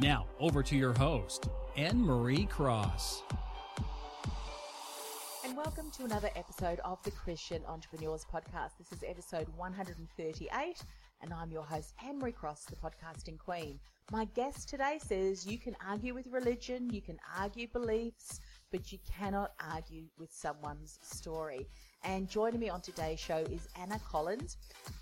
Now, over to your host, Anne Marie Cross. And welcome to another episode of the Christian Entrepreneurs Podcast. This is episode 138, and I'm your host, Anne Marie Cross, the podcasting queen. My guest today says you can argue with religion, you can argue beliefs, but you cannot argue with someone's story. And joining me on today's show is Anna Collins.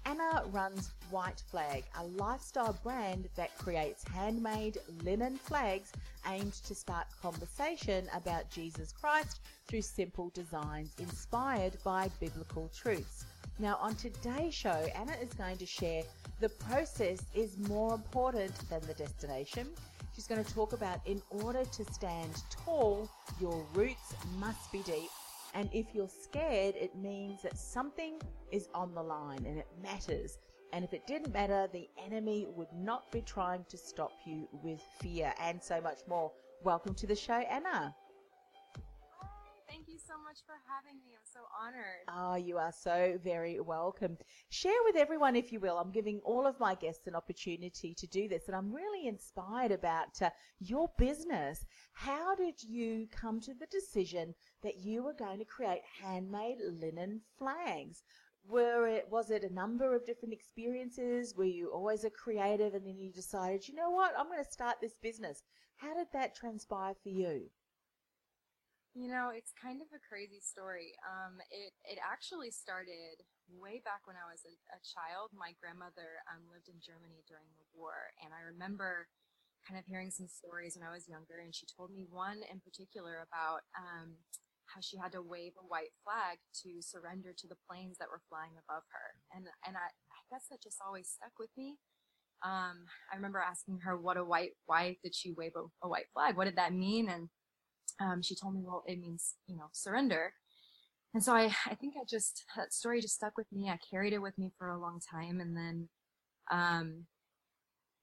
Anna runs White Flag, a lifestyle brand that creates handmade linen flags aimed to spark conversation about Jesus Christ through simple designs inspired by biblical truths. Now, on today's show, Anna is going to share the process is more important than the destination. She's going to talk about in order to stand tall, your roots must be deep and if you're scared, it means that something is on the line and it matters. And if it didn't matter, the enemy would not be trying to stop you with fear and so much more. Welcome to the show, Anna. Hi, thank you so much for having me. I'm so honored. Oh, you are so very welcome. Share with everyone, if you will. I'm giving all of my guests an opportunity to do this, and I'm really inspired about uh, your business. How did you come to the decision that you were going to create handmade linen flags? Were it was it a number of different experiences? Were you always a creative, and then you decided, you know what, I'm going to start this business? How did that transpire for you? You know, it's kind of a crazy story. Um, it it actually started way back when I was a, a child. My grandmother um, lived in Germany during the war, and I remember kind of hearing some stories when I was younger. And she told me one in particular about um, how she had to wave a white flag to surrender to the planes that were flying above her. And and I, I guess that just always stuck with me. Um, I remember asking her what a white why did she wave a, a white flag? What did that mean? And um, she told me, well, it means, you know, surrender. And so I, I think I just, that story just stuck with me. I carried it with me for a long time. And then, um,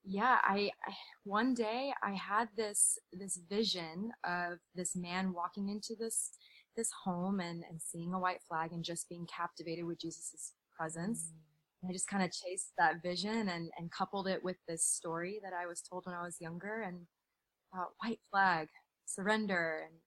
yeah, I, I, one day I had this, this vision of this man walking into this, this home and, and seeing a white flag and just being captivated with Jesus's presence. Mm. And I just kind of chased that vision and, and coupled it with this story that I was told when I was younger and thought, white flag, surrender and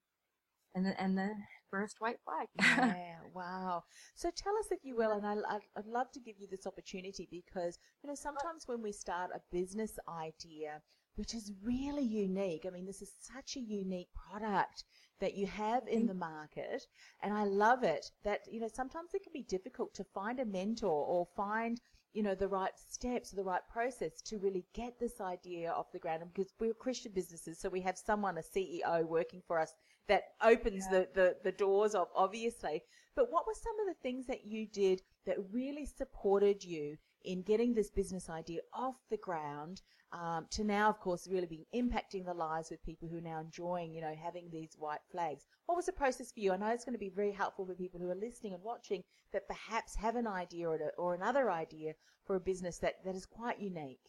and the, and the first white flag. yeah, wow. So tell us, if you will, and I, I'd, I'd love to give you this opportunity because, you know, sometimes when we start a business idea, which is really unique, I mean, this is such a unique product that you have in the market, and I love it that, you know, sometimes it can be difficult to find a mentor or find you know, the right steps, or the right process to really get this idea off the ground. And because we're Christian businesses, so we have someone, a CEO working for us that opens yeah. the, the, the doors of obviously. But what were some of the things that you did that really supported you in getting this business idea off the ground um, to now, of course, really be impacting the lives of people who are now enjoying, you know, having these white flags. What was the process for you? I know it's going to be very helpful for people who are listening and watching that perhaps have an idea or, or another idea for a business that, that is quite unique.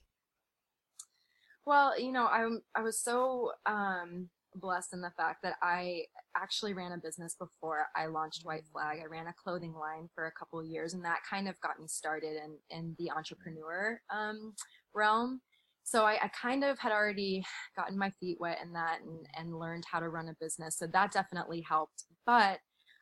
Well, you know, I I was so um, blessed in the fact that I actually ran a business before I launched White Flag. I ran a clothing line for a couple of years, and that kind of got me started in in the entrepreneur um, realm so I, I, kind of had already gotten my feet wet in that and, and learned how to run a business. So that definitely helped. But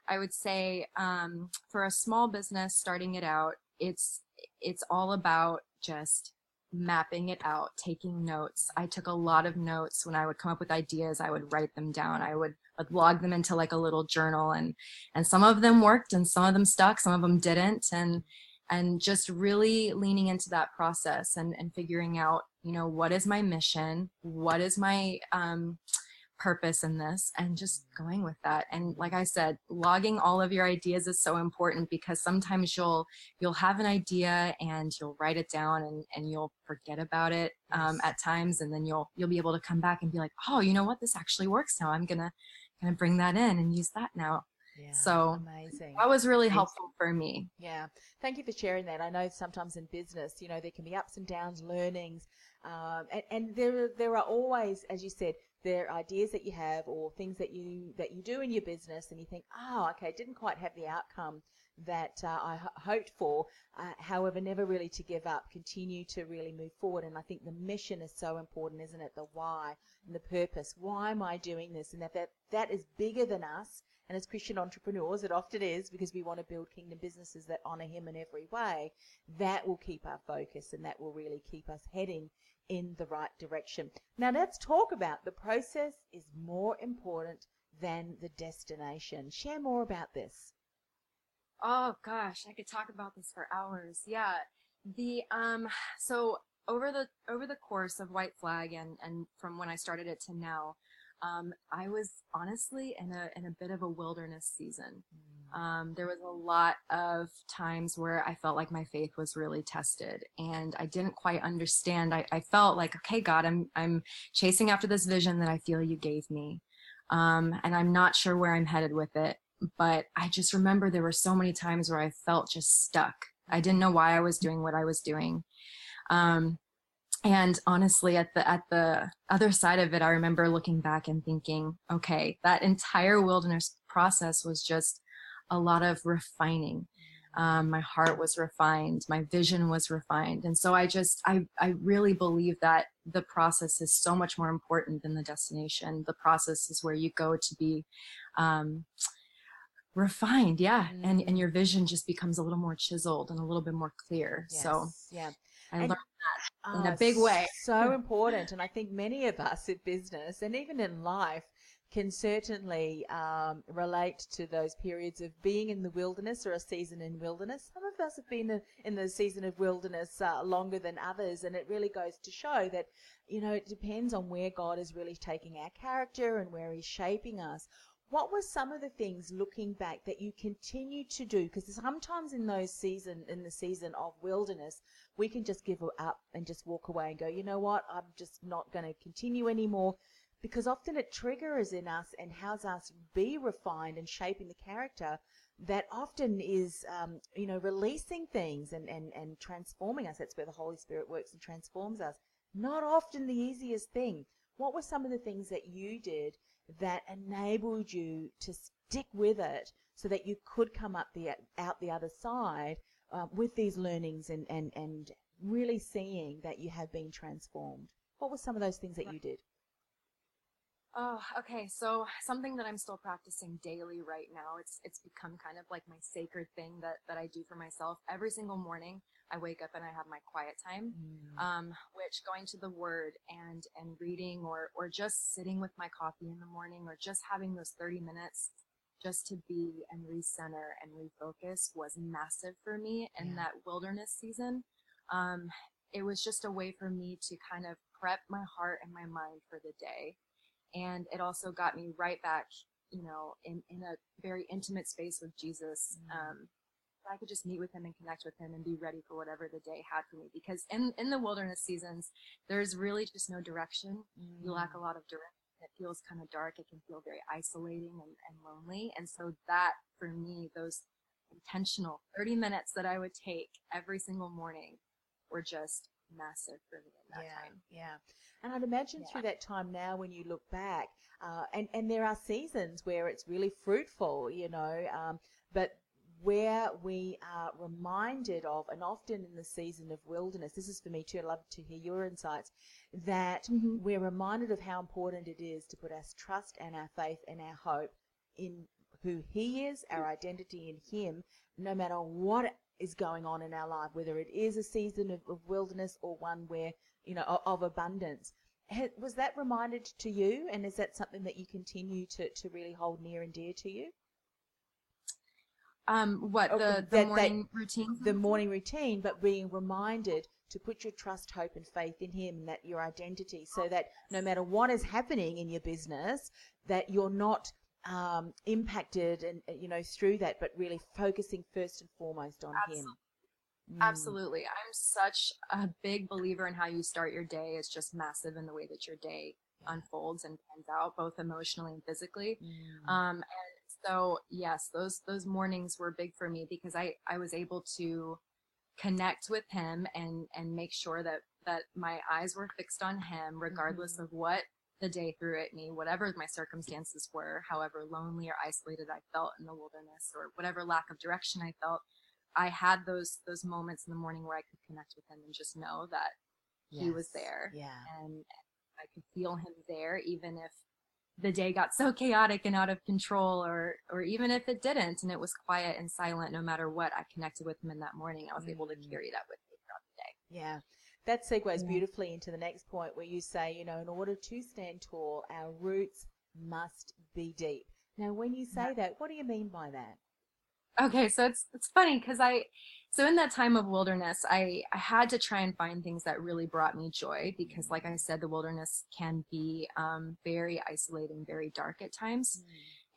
I would say um, for a small business starting it out, it's it's all about just mapping it out, taking notes. I took a lot of notes when I would come up with ideas. I would write them down. I would, log them into like a little journal, and and some of them worked, and some of them stuck, some of them didn't, and and just really leaning into that process and and figuring out you know what is my mission what is my um, purpose in this and just going with that. And like i said logging all of your ideas is so important because sometimes you'll you'll have an idea and you'll write it down and and you'll forget about it um, at times. And then you'll you'll be able to come back and be like oh you know what? This actually works now. I'm gonna gonna bring that in and use that now Yeah, so amazing. that was really helpful for me Yeah, thank you for sharing that. I know sometimes in business, you know, there can be ups and downs, learnings, um, and, and there there are always, as you said, there are ideas that you have or things that you that you do in your business, and you think, oh, okay, didn't quite have the outcome that uh, I h- hoped for. Uh, however, never really to give up, continue to really move forward. And I think the mission is so important, isn't it? The why and the purpose. Why am I doing this? And that that, that is bigger than us. And as Christian entrepreneurs, it often is because we want to build kingdom businesses that honor Him in every way. That will keep our focus and that will really keep us heading in the right direction. Now, let's talk about the process is more important than the destination. Share more about this. Oh gosh, I could talk about this for hours. Yeah. The um so over the over the course of White Flag and and from when I started it to now, um I was honestly in a in a bit of a wilderness season. Um there was a lot of times where I felt like my faith was really tested and I didn't quite understand. I, I felt like, okay, God, I'm I'm chasing after this vision that I feel you gave me. Um and I'm not sure where I'm headed with it but I just remember there were so many times where I felt just stuck. I didn't know why I was doing what I was doing. Um, and honestly, at the at the other side of it, I remember looking back and thinking, okay, that entire wilderness process was just a lot of refining. Um, my heart was refined, my vision was refined, and so I just I I really believe that the process is so much more important than the destination. The process is where you go to be. Um, refined yeah mm. and and your vision just becomes a little more chiseled and a little bit more clear yes, so yeah i and, learned that in a big way. so important and i think many of us in business and even in life can certainly um, relate to those periods of being in the wilderness or a season in wilderness. Some of us have been in the season of wilderness uh, longer than others, and it really goes to show that, you know, it depends on where God is really taking our character and where He's shaping us. What were some of the things looking back that you continue to do? Because sometimes in those season in the season of wilderness we can just give up and just walk away and go you know what? I'm just not going to continue anymore. Because often it triggers in us and helps us be refined and shaping the character that often is um, you know releasing things and, and and transforming us. That's where the holy spirit works and transforms us. Not often the easiest thing. What were some of the things that you did that enabled you to stick with it so that you could come up the out the other side uh, with these learnings and, and, and really seeing that you have been transformed. What were some of those things that you did? Oh, okay. So something that I'm still practicing daily right now. It's it's become kind of like my sacred thing that that I do for myself every single morning. I wake up and I have my quiet time, mm. um, which going to the Word and and reading or or just sitting with my coffee in the morning or just having those 30 minutes just to be and recenter and refocus was massive for me in yeah. that wilderness season. Um, it was just a way for me to kind of prep my heart and my mind for the day and it also got me right back you know in in a very intimate space with jesus mm. um I could just meet with him and connect with him and be ready for whatever the day had for me. Because in in the wilderness seasons, there's really just no direction. Mm. You lack a mm. lot of direction. It feels kind of dark. It can feel very isolating and, and lonely. And so that for me, those intentional 30 minutes that I would take every single morning were just massive for me in that yeah, time. Yeah. And I'd imagine yeah. through that time now when you look back, uh, and, and there are seasons where it's really fruitful, you know, um, but where we are reminded of, and often in the season of wilderness, this is for me too, I'd love to hear your insights, that mm-hmm. we're reminded of how important it is to put our trust and our faith and our hope in who He is, our identity in Him, no matter what is going on in our life, whether it is a season of, of wilderness or one where, you know, of, of abundance. Was that reminded to you, and is that something that you continue to, to really hold near and dear to you? Um, what the, the that, morning that, routine? The morning routine, but being reminded to put your trust, hope, and faith in Him, and that your identity, so that no matter what is happening in your business, that you're not um, impacted and you know through that, but really focusing first and foremost on Absolutely. Him. Mm. Absolutely. I'm such a big believer in how you start your day. It's just massive in the way that your day Yeah. unfolds and pans out, both emotionally and physically. Mm. Um, and so yes, those those mornings were big for me because I I was able to connect with him and and make sure that that my eyes were fixed on him, regardless Mhm. of what the day threw at me, whatever my circumstances were, however lonely or isolated I felt in the wilderness, or whatever lack of direction I felt. I had those those moments in the morning where I could connect with him and just know that he was there Yeah. and I could feel him there even if the day got so chaotic and out of control or or even if it didn't and it was quiet and silent no matter what I connected with him in that morning I was able to Mm. carry that with me throughout the day. Yeah. That segues Yeah. beautifully into the next point where you say, you know, in order to stand tall, our roots must be deep. Now, when you say that, what do you mean by that? Okay, so it's it's funny because I so in that time of wilderness, I I had to try and find things that really brought me joy because, like I said, the wilderness can be um, very isolating, very dark at times.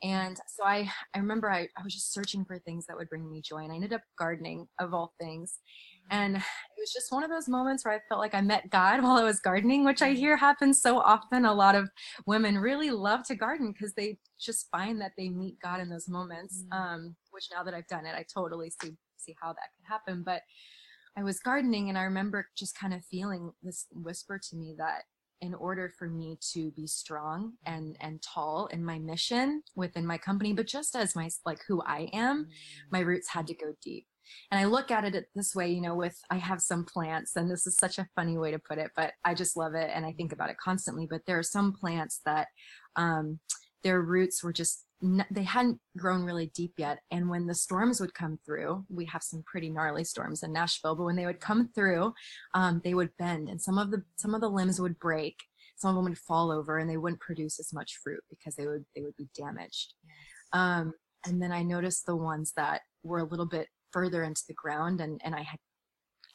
And so I I remember I I was just searching for things that would bring me joy, and I ended up gardening of all things. And it was just one of those moments where I felt like I met God while I was gardening, which I hear happens so often. A lot of women really love to garden because they just find that they meet God in those moments. Mm. Um, which now that I've done it, I totally see see how that could happen. But I was gardening and I remember just kind of feeling this whisper to me that in order for me to be strong and and tall in my mission within my company, but just as my like who I am, my roots had to go deep. And I look at it this way, you know, with I have some plants, and this is such a funny way to put it, but I just love it and I think about it constantly. But there are some plants that um, their roots were just n- they hadn't grown really deep yet. And when the storms would come through, we have some pretty gnarly storms in Nashville, but when they would come through, um, they would bend, and some of the some of the limbs would break. Some of them would fall over, and they wouldn't produce as much fruit because they would they would be damaged. Um, and then I noticed the ones that were a little bit further into the ground and, and I had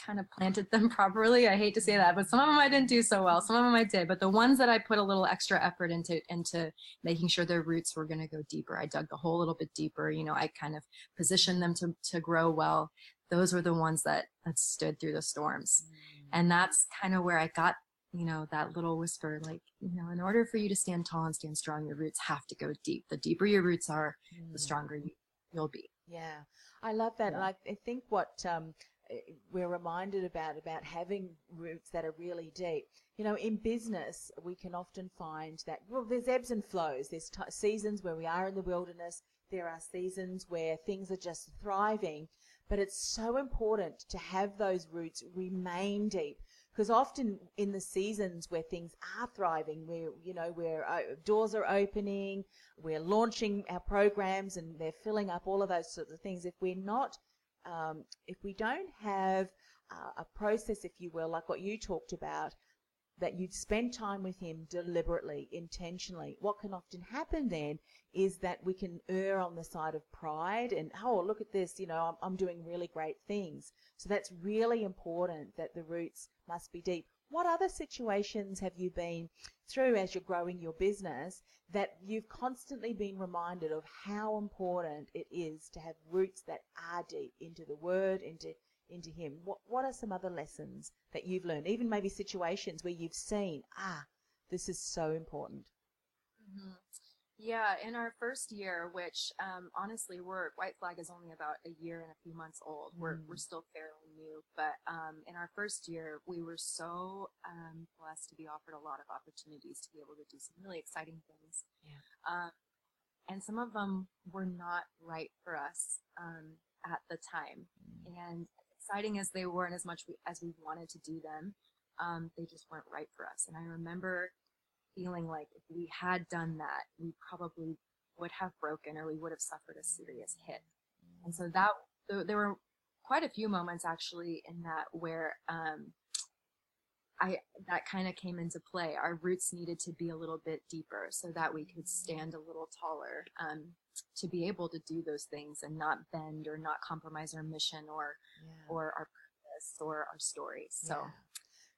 kind of planted them properly. I hate to say that, but some of them I didn't do so well. Some of them I did, but the ones that I put a little extra effort into, into making sure their roots were going to go deeper. I dug the hole a little bit deeper. You know, I kind of positioned them to, to grow well. Those were the ones that, that stood through the storms. And that's kind of where I got, you know, that little whisper, like, you know, in order for you to stand tall and stand strong, your roots have to go deep. The deeper your roots are, the stronger you, you'll be. Yeah, I love that, and I, I think what um, we're reminded about about having roots that are really deep. You know, in business, we can often find that well, there's ebbs and flows. There's t- seasons where we are in the wilderness. There are seasons where things are just thriving, but it's so important to have those roots remain deep because often in the seasons where things are thriving, where you know where uh, doors are opening, we're launching our programs and they're filling up all of those sorts of things. If we're not, um, if we don't have uh, a process, if you will, like what you talked about, that you spend time with him deliberately, intentionally. What can often happen then is that we can err on the side of pride and, oh, look at this, you know, I'm, I'm doing really great things. So that's really important that the roots must be deep. What other situations have you been through as you're growing your business that you've constantly been reminded of how important it is to have roots that are deep into the word, into into him. What what are some other lessons that you've learned? Even maybe situations where you've seen, ah, this is so important. Mhm. Yeah, in our first year, which um, honestly, we're White Flag is only about a year and a few months old. We're Mm. we're still fairly new, but um, in our first year, we were so um, blessed to be offered a lot of opportunities to be able to do some really exciting things. Yeah. Um, and some of them were not right for us um, at the time. And exciting as they were, and as much we, as we wanted to do them, um, they just weren't right for us. And I remember feeling like if we had done that, we probably would have broken or we would have suffered a serious hit. And so that th- there were quite a few moments actually in that where um, I that kind of came into play. Our roots needed to be a little bit deeper so that we could stand a little taller um, to be able to do those things and not bend or not compromise our mission or Yeah. or our purpose. or our stories. So yeah.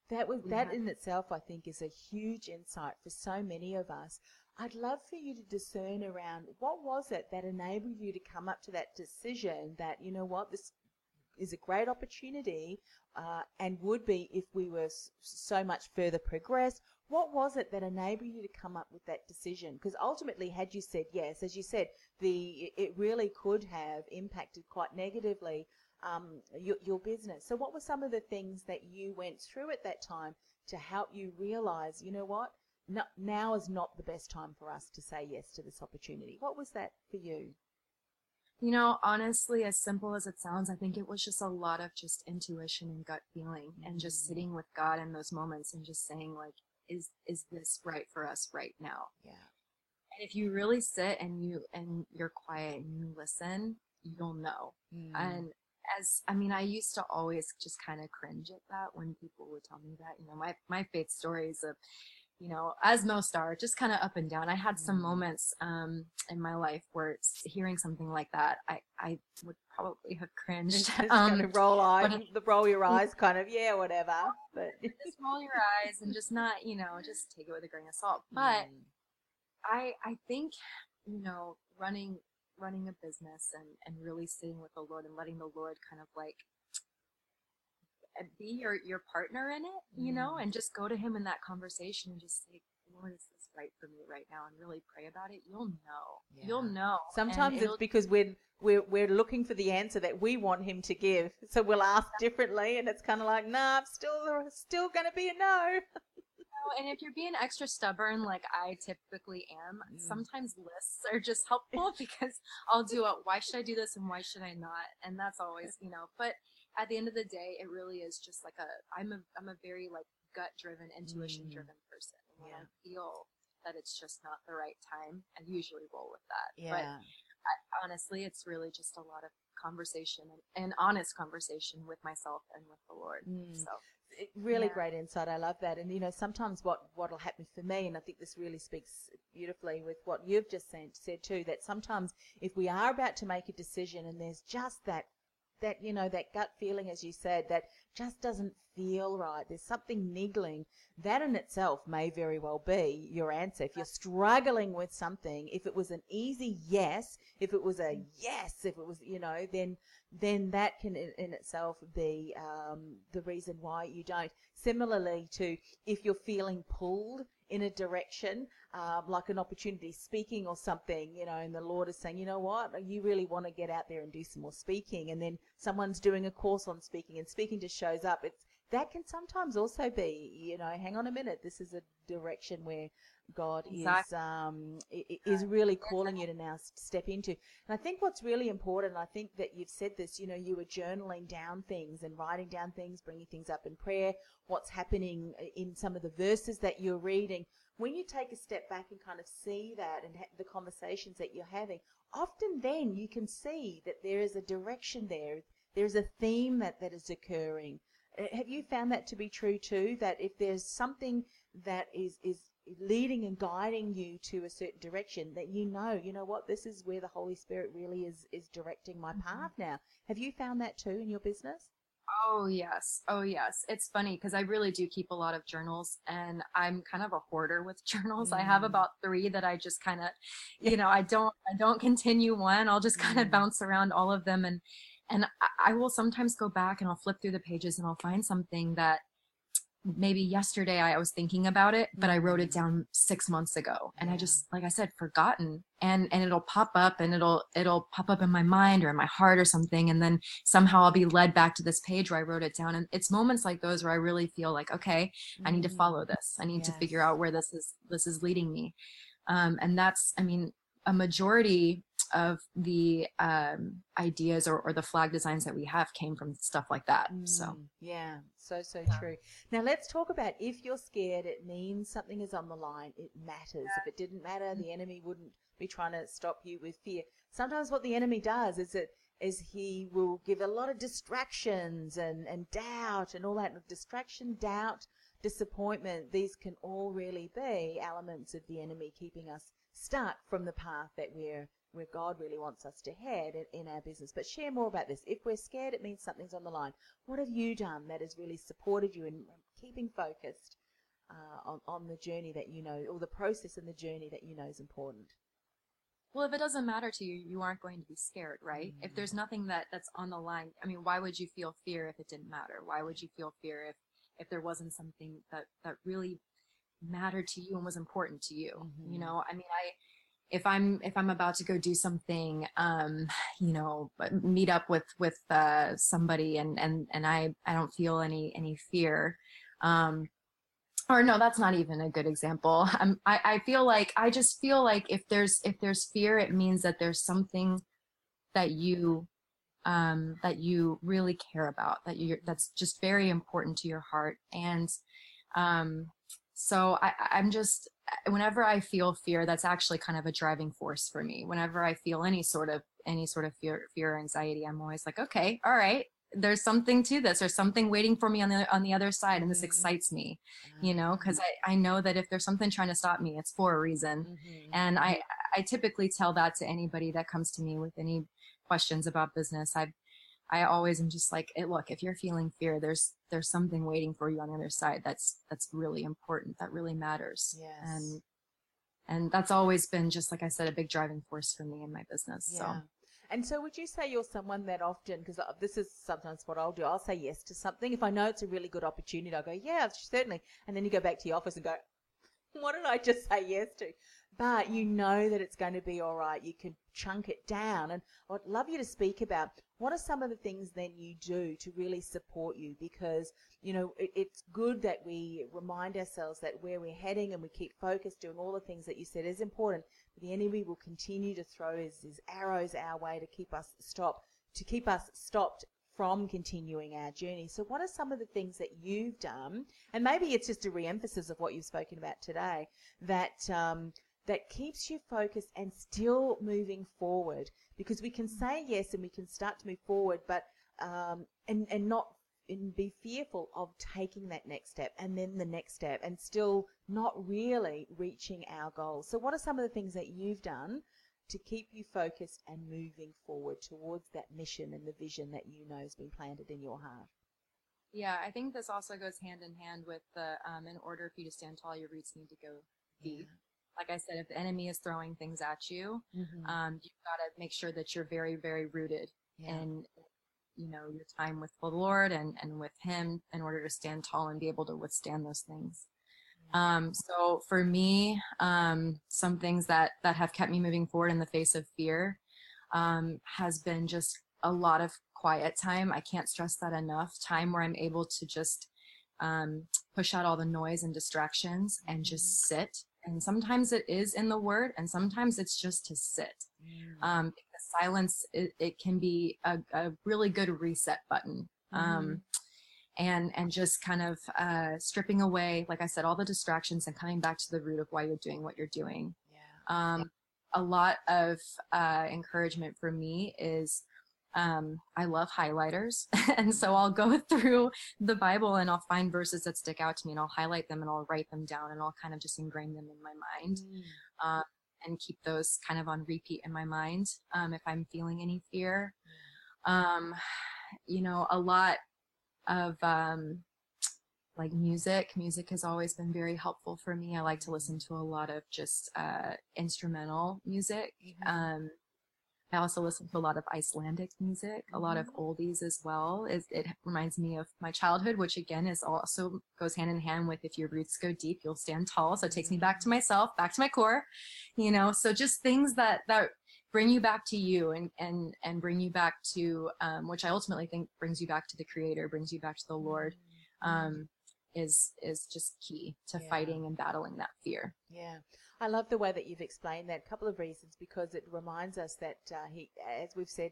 That was that had- in itself, I think, is a huge insight for so many of us. I'd love for you to discern around what was it that enabled you to come up to that decision that you know what this is a great opportunity uh, and would be if we were s- so much further progressed. What was it that enabled you to come up with that decision? Because ultimately, had you said yes, as you said, the it really could have impacted quite negatively um, your, your business. So, what were some of the things that you went through at that time to help you realize, you know what, no, now is not the best time for us to say yes to this opportunity? What was that for you? You know, honestly, as simple as it sounds, I think it was just a lot of just intuition and gut feeling and just Mm. sitting with God in those moments and just saying like, is, is this right for us right now? Yeah. And if you really sit and you, and you're quiet and you listen, you'll know. Mm. And as, I mean, I used to always just kind of cringe at that when people would tell me that, you know, my, my faith stories of, you know, as most are, just kind of up and down. I had some Mm. moments um, in my life where it's, hearing something like that, I, I would probably have cringed. Just kind Um, of roll eyes, the roll your eyes, kind of yeah, whatever. But just roll your eyes and just not, you know, just take it with a grain of salt. But Mm. I, I think, you know, running, running a business and, and really sitting with the Lord and letting the Lord kind of like be your, your partner in it, you know, Mm. and just go to him in that conversation and just say, Lord, is this right for me right now? And really pray about it. You'll know. You'll know. Sometimes it's because we're we're we're looking for the answer that we want him to give, so we'll ask differently, and it's kind of like, nah, I'm still still going to be a no. and if you're being extra stubborn, like I typically am, Mm. sometimes lists are just helpful because I'll do it. Why should I do this and why should I not? And that's always, you know. But at the end of the day, it really is just like a. I'm a. I'm a very like gut driven, intuition driven person. And when I feel that it's just not the right time, I usually roll with that. But I, honestly, it's really just a lot of conversation and, and honest conversation with myself and with the Lord. Mm. So really Yeah. great insight. I love that. And you know, sometimes what what'll happen for me, and I think this really speaks beautifully with what you've just said, said too, that sometimes if we are about to make a decision and there's just that that you know that gut feeling, as you said, that just doesn't feel right. There's something niggling. That in itself may very well be your answer. If you're struggling with something, if it was an easy yes, if it was a yes, if it was you know, then then that can in, in itself be um, the reason why you don't. Similarly to if you're feeling pulled in a direction, um, like an opportunity speaking or something, you know, and the Lord is saying, you know what, you really want to get out there and do some more speaking, and then someone's doing a course on speaking and speaking just shows up. It's that can sometimes also be, you know, hang on a minute, this is a direction where God Exactly. is um, is really calling you to now step into. And I think what's really important, I think that you've said this, you know, you were journaling down things and writing down things, bringing things up in prayer, what's happening in some of the verses that you're reading. When you take a step back and kind of see that and ha- the conversations that you're having, often then you can see that there is a direction there. There's a theme that, that is occurring. Uh, Have you found that to be true too? That if there's something that is, is leading and guiding you to a certain direction, that you know, you know what, this is where the Holy Spirit really is, is directing my path now. Have you found that too in your business? Oh yes. Oh yes. It's funny because I really do keep a lot of journals and I'm kind of a hoarder with journals. I have Mm. about 3 that I just kind of you know, I don't I don't continue one. I'll just kind of Mm. bounce around all of them and and I, I will sometimes go back and I'll flip through the pages and I'll find something that maybe yesterday I was thinking about it, but I wrote it down 6 months ago and I just like I said forgotten and and it'll pop up and it'll it'll pop up in my mind or in my heart or something and then somehow I'll be led back to this page where I wrote it down. And it's moments like those where I really feel like, okay, I need to Mm. follow this. I need to figure out where this is this is leading me. Um, and that's, I mean, a majority of the um, ideas or, or the flag designs that we have came from stuff like that. So Mm, yeah, so so true. Now let's talk about if you're scared, it means something is on the line. It matters. If it didn't matter, the enemy wouldn't be trying to stop you with fear. Sometimes what the enemy does is it is he will give a lot of distractions and and doubt and all that distraction, doubt, disappointment. These can all really be elements of the enemy keeping us stuck from the path that we're where God really wants us to head in, in our business. But share more about this. If we're scared, it means something's on the line. What have you done that has really supported you in keeping focused uh, on, on the journey that you know, or the process and the journey that you know is important? Well, if it doesn't matter to you, you aren't going to be scared, right? Mm-hmm. If there's nothing that that's on the line, I mean, why would you feel fear if it didn't matter? Why would you feel fear if if there wasn't something that that really mattered to you and was important to you? Mm-hmm. You know, I mean, I if I'm if I'm about to go do something, um, you know, meet up with with uh, somebody and and and I I don't feel any any fear. Um, or no, that's not even a good example. I'm, I, I feel like I just feel like if there's if there's fear, it means that there's something that you um, that you really care about that you that's just very important to your heart and um, so I, I'm just whenever I feel fear, that's actually kind of a driving force for me. Whenever I feel any sort of any sort of fear, fear or anxiety, I'm always like, okay, all right, there's something to this there's something waiting for me on the on the other side and this mm-hmm. excites me you know because I, I know that if there's something trying to stop me it's for a reason mm-hmm. and i i typically tell that to anybody that comes to me with any questions about business i i always am just like look if you're feeling fear there's there's something waiting for you on the other side that's that's really important that really matters yes. and and that's always been just like i said a big driving force for me in my business yeah. so and so, would you say you're someone that often, because uh, this is sometimes what I'll do, I'll say yes to something. If I know it's a really good opportunity, I'll go, yeah, certainly. And then you go back to your office and go, what did I just say yes to? But you know that it's going to be all right. You can chunk it down. And I'd love you to speak about what are some of the things then you do to really support you? Because, you know, it, it's good that we remind ourselves that where we're heading and we keep focused, doing all the things that you said is important. But the enemy will continue to throw his, his arrows our way to keep us stop, to keep us stopped from continuing our journey. So, what are some of the things that you've done? And maybe it's just a re-emphasis of what you've spoken about today that um, that keeps you focused and still moving forward. Because we can say yes and we can start to move forward, but um, and and not and be fearful of taking that next step and then the next step and still not really reaching our goals. So, what are some of the things that you've done to keep you focused and moving forward towards that mission and the vision that you know has been planted in your heart? Yeah, I think this also goes hand in hand with the um, in order for you to stand tall, your roots need to go deep. Yeah. Like I said, if the enemy is throwing things at you, mm-hmm. um, you've got to make sure that you're very, very rooted yeah. in you know your time with the Lord and and with Him in order to stand tall and be able to withstand those things. Um, so for me, um, some things that that have kept me moving forward in the face of fear um, has been just a lot of quiet time. I can't stress that enough. Time where I'm able to just um, push out all the noise and distractions and just mm-hmm. sit. And sometimes it is in the word, and sometimes it's just to sit. Mm. Um, silence it, it, can be a, a, really good reset button. Um, mm and and just kind of uh, stripping away, like I said, all the distractions and coming back to the root of why you're doing what you're doing. Yeah. Um, a lot of uh, encouragement for me is um, I love highlighters, and so I'll go through the Bible and I'll find verses that stick out to me, and I'll highlight them and I'll write them down, and I'll kind of just ingrain them in my mind. Mm. Um, and keep those kind of on repeat in my mind um, if I'm feeling any fear. Um, you know, a lot of um, like music. Music has always been very helpful for me. I like to listen to a lot of just uh, instrumental music. Mm-hmm. I also listen to a lot of Icelandic music, a lot of mm-hmm. oldies as well. It, it, reminds me of my childhood, which again is also goes hand in hand with if your roots go deep, you'll stand tall. So it takes me back to mm-hmm. myself, back to my core, you know. So just things that that bring you back to you and and and bring you back to um, which I ultimately think brings you back to the Creator, brings you back to the Lord, mm-hmm. um, is is just key to yeah. fighting and battling that fear. Yeah, I love the way that you've explained that. A couple of reasons because it reminds us that uh, he, as we've said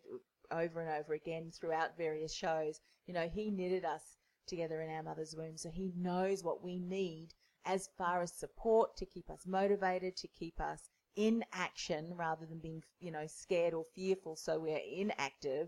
over and over again throughout various shows, you know, he knitted us together in our mother's womb, so he knows what we need as far as support to keep us motivated, to keep us in action rather than being, you know, scared or fearful, so we're inactive.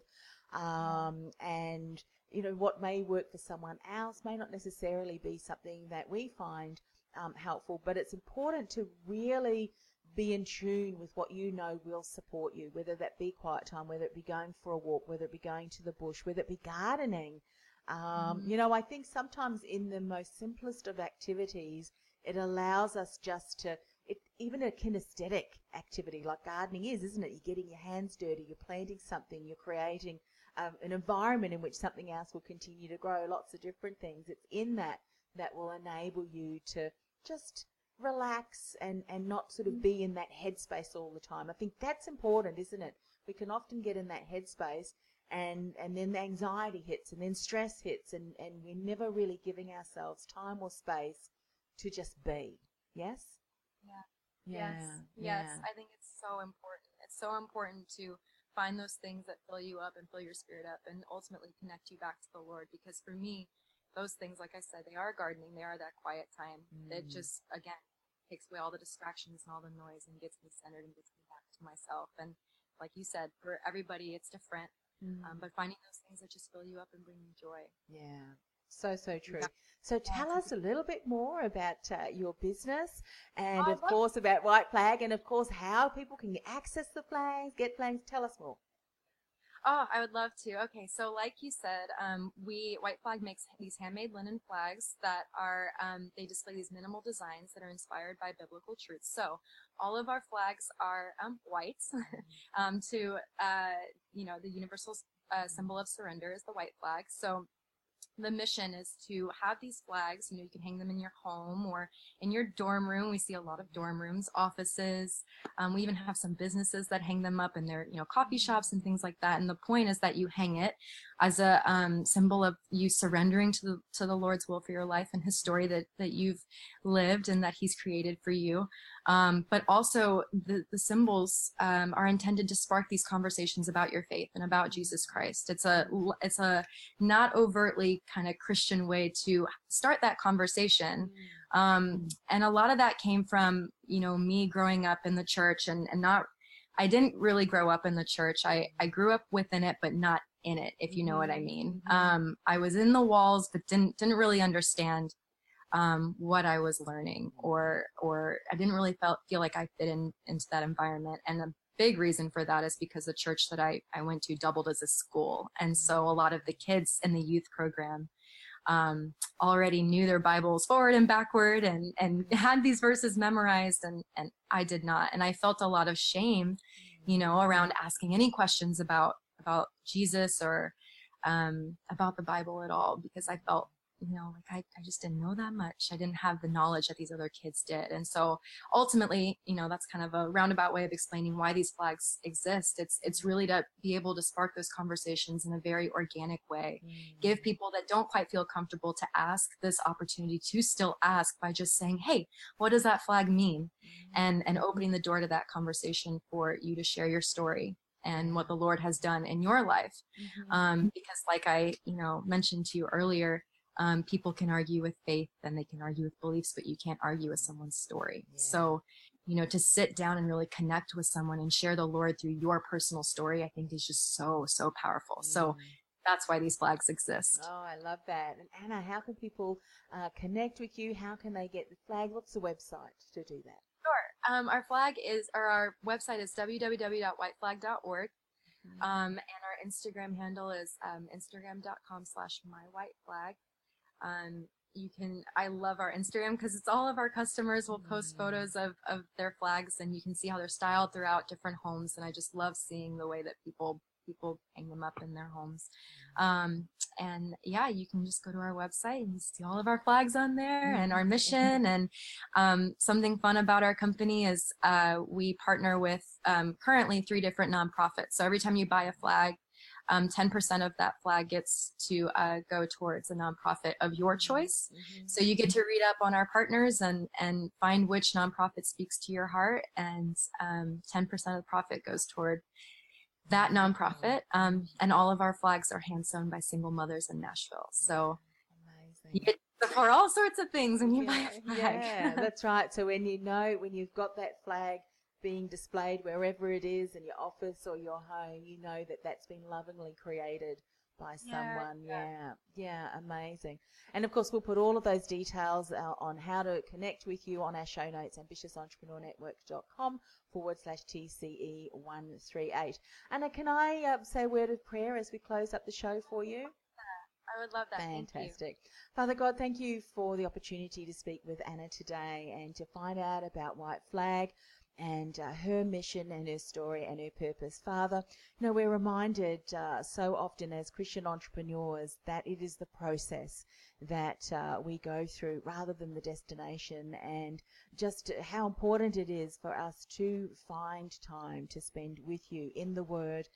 Um, and, you know, what may work for someone else may not necessarily be something that we find um, helpful, but it's important to really be in tune with what you know will support you, whether that be quiet time, whether it be going for a walk, whether it be going to the bush, whether it be gardening. Um, Mhm. You know, I think sometimes in the most simplest of activities, it allows us just to, it, even a kinesthetic activity like gardening is, isn't it? You're getting your hands dirty, you're planting something, you're creating um, an environment in which something else will continue to grow, lots of different things. It's in that that will enable you to just relax and, and not sort of mm. be in that headspace all the time. I think that's important, isn't it? We can often get in that headspace and, and then the anxiety hits and then stress hits and, and we're never really giving ourselves time or space to just be. Yes? Yeah. Yes. Yes. I think it's so important. It's so important to find those things that fill you up and fill your spirit up and ultimately connect you back to the Lord. Because for me, those things, like I said, they are gardening. They are that quiet time that Mm. just, again, takes away all the distractions and all the noise and gets me centered and gets me back to myself. And like you said, for everybody, it's different. Mm. Um, but finding those things that just fill you up and bring you joy. Yeah, so so true. Yeah. So tell us a little bit more about uh, your business, and Oh, of course about White Flag, and of course how people can access the flags, get flags. Tell us more. Oh, I would love to. Okay, so like you said, um, we White Flag makes these handmade linen flags that are um, they display these minimal designs that are inspired by biblical truths. So all of our flags are um, white, um, to uh, you know the universal uh, symbol of surrender is the white flag. So the mission is to have these flags. You know, you can hang them in your home or in your dorm room. We see a lot of dorm rooms, offices. Um, we even have some businesses that hang them up in their, you know, coffee shops and things like that. And the point is that you hang it as a um, symbol of you surrendering to the to the Lord's will for your life and His story that that you've lived and that He's created for you. Um, but also the the symbols um, are intended to spark these conversations about your faith and about Jesus Christ. It's a it's a not overtly kind of Christian way to start that conversation. Um, and a lot of that came from, you know, me growing up in the church and, and not, I didn't really grow up in the church. I, I grew up within it, but not in it, if you know what I mean. Mhm. Um, I was in the walls, but didn't, didn't really understand, um, what I was learning or, or I didn't really felt, feel like I fit in into that environment. And a big reason for that is because the church that I, I went to doubled as a school. And so a lot of the kids in the youth program, um, already knew their Bibles forward and backward and, and had these verses memorized and, and I did not. And I felt a lot of shame, you know, around asking any questions about, about Jesus or, um, about the Bible at all because I felt, you know, like I, I just didn't know that much. I didn't have the knowledge that these other kids did. And so ultimately, you know, that's kind of a roundabout way of explaining why these flags exist. It's, it's really to be able to spark those conversations in a very organic way give people that don't quite feel comfortable to ask this opportunity to still ask by just saying hey what does that flag mean and and opening the door to that conversation for you to share your story and what the lord has done in your life Mhm. um, because like i you know mentioned to you earlier um, people can argue with faith and they can argue with beliefs but you can't argue with someone's story Yeah. so you know to sit down and really connect with someone and share the lord through your personal story i think is just so so powerful so Mm. that's why these flags exist. Oh, I love that. And Anna, how can people uh, connect with you? How can they get the flag? What's the website to do that? Sure. Um, our flag is, or our website is www.whiteflag.org. Mm-hmm. Um, and our Instagram handle is um, instagram.com slash mywhiteflag. Um, you can, I love our Instagram because it's all of our customers will post Mm. photos of, of their flags and you can see how they're styled throughout different homes. And I just love seeing the way that people, people hang them up in their homes. Um, and yeah, you can just go to our website and see all of our flags on there and our mission. And um, something fun about our company is uh, we partner with um, currently three different nonprofits. So every time you buy a flag, um, 10% of that flag gets to uh, go towards a nonprofit of your choice. Mhm. So you get to read up on our partners and, and find which nonprofit speaks to your heart. And um, 10% of the profit goes toward that nonprofit. Um, and all of our flags are hand sewn by single mothers in Nashville. So you get for all sorts of things when you buy yeah, a flag. yeah, that's right. So when you know, when you've got that flag being displayed wherever it is in your office or your home, you know that that's been lovingly created by Yeah, someone. yeah. Yeah, yeah, amazing. And of course, we'll put all of those details uh, on how to connect with you on our show notes, ambitiousentrepreneurnetwork.com forward slash TCE 138. Anna, can I uh, say a word of prayer as we close up the show for you? I would love that. Thank you. Fantastic. Father God, thank you for the opportunity to speak with Anna today and to find out about White Flag and uh, her mission and her story and her purpose. Father, you know, we're reminded uh, so often as Christian entrepreneurs that it is the process that uh, we go through rather than the destination and just how important it is for us to find time to spend with you in the Word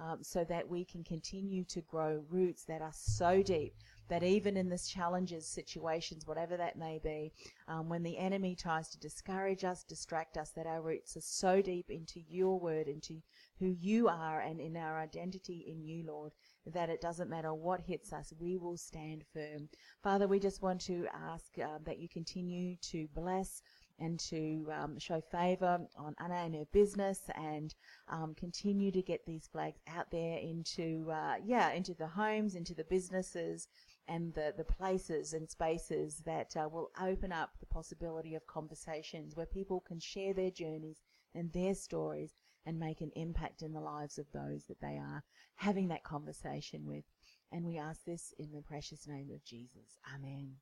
um, so that we can continue to grow roots that are so deep that even in this challenges, situations, whatever that may be, um, when the enemy tries to discourage us, distract us, that our roots are so deep into your word, into who you are, and in our identity in you, Lord, that it doesn't matter what hits us, we will stand firm. Father, we just want to ask uh, that you continue to bless and to um, show favour on Anna and her business and um, continue to get these flags out there into uh, yeah into the homes into the businesses and the, the places and spaces that uh, will open up the possibility of conversations where people can share their journeys and their stories and make an impact in the lives of those that they are having that conversation with. And we ask this in the precious name of Jesus. Amen.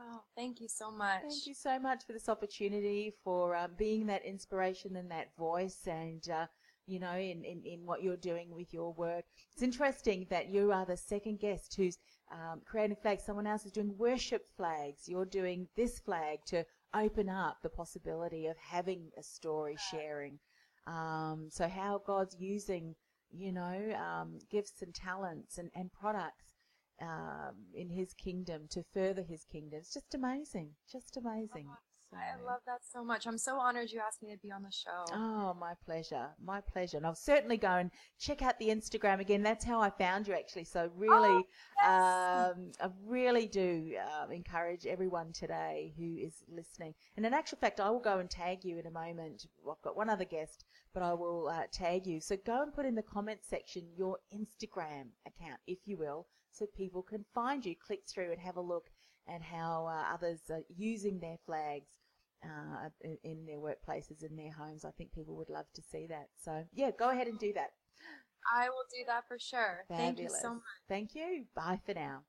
Oh, thank you so much. Thank you so much for this opportunity, for uh, being that inspiration and that voice, and uh, you know, in, in, in what you're doing with your work. It's interesting that you are the second guest who's um, creating flags. Someone else is doing worship flags. You're doing this flag to open up the possibility of having a story sharing. Um, so how God's using, you know, um, gifts and talents and, and products um, in His kingdom to further His kingdom. It's just amazing, just amazing. I love that so much. I'm so honored you asked me to be on the show. Oh, my pleasure. My pleasure. And I'll certainly go and check out the Instagram again. That's how I found you, actually. So, really, yes. um, I really do uh, encourage everyone today who is listening. And in actual fact, I will go and tag you in a moment. Well, I've got one other guest, but I will uh, tag you. So, go and put in the comment section your Instagram account, if you will, so people can find you. Click through and have a look at how uh, others are using their flags uh, in, in their workplaces, in their homes. I think people would love to see that. So, yeah, go ahead and do that. I will do that for sure. Thank you so much. Thank you. Bye for now.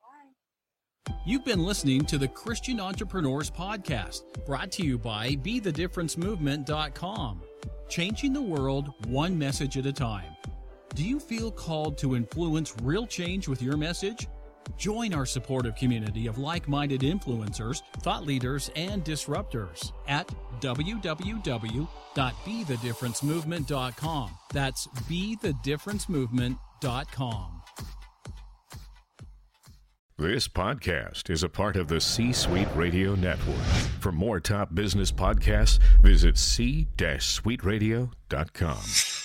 Bye. You've been listening to the Christian Entrepreneurs Podcast, brought to you by BeTheDifferenceMovement.com. Changing the world one message at a time. Do you feel called to influence real change with your message? Join our supportive community of like minded influencers, thought leaders, and disruptors at www.bethedifferencemovement.com. That's bethedifferencemovement.com. This podcast is a part of the C Suite Radio Network. For more top business podcasts, visit c-suiteradio.com.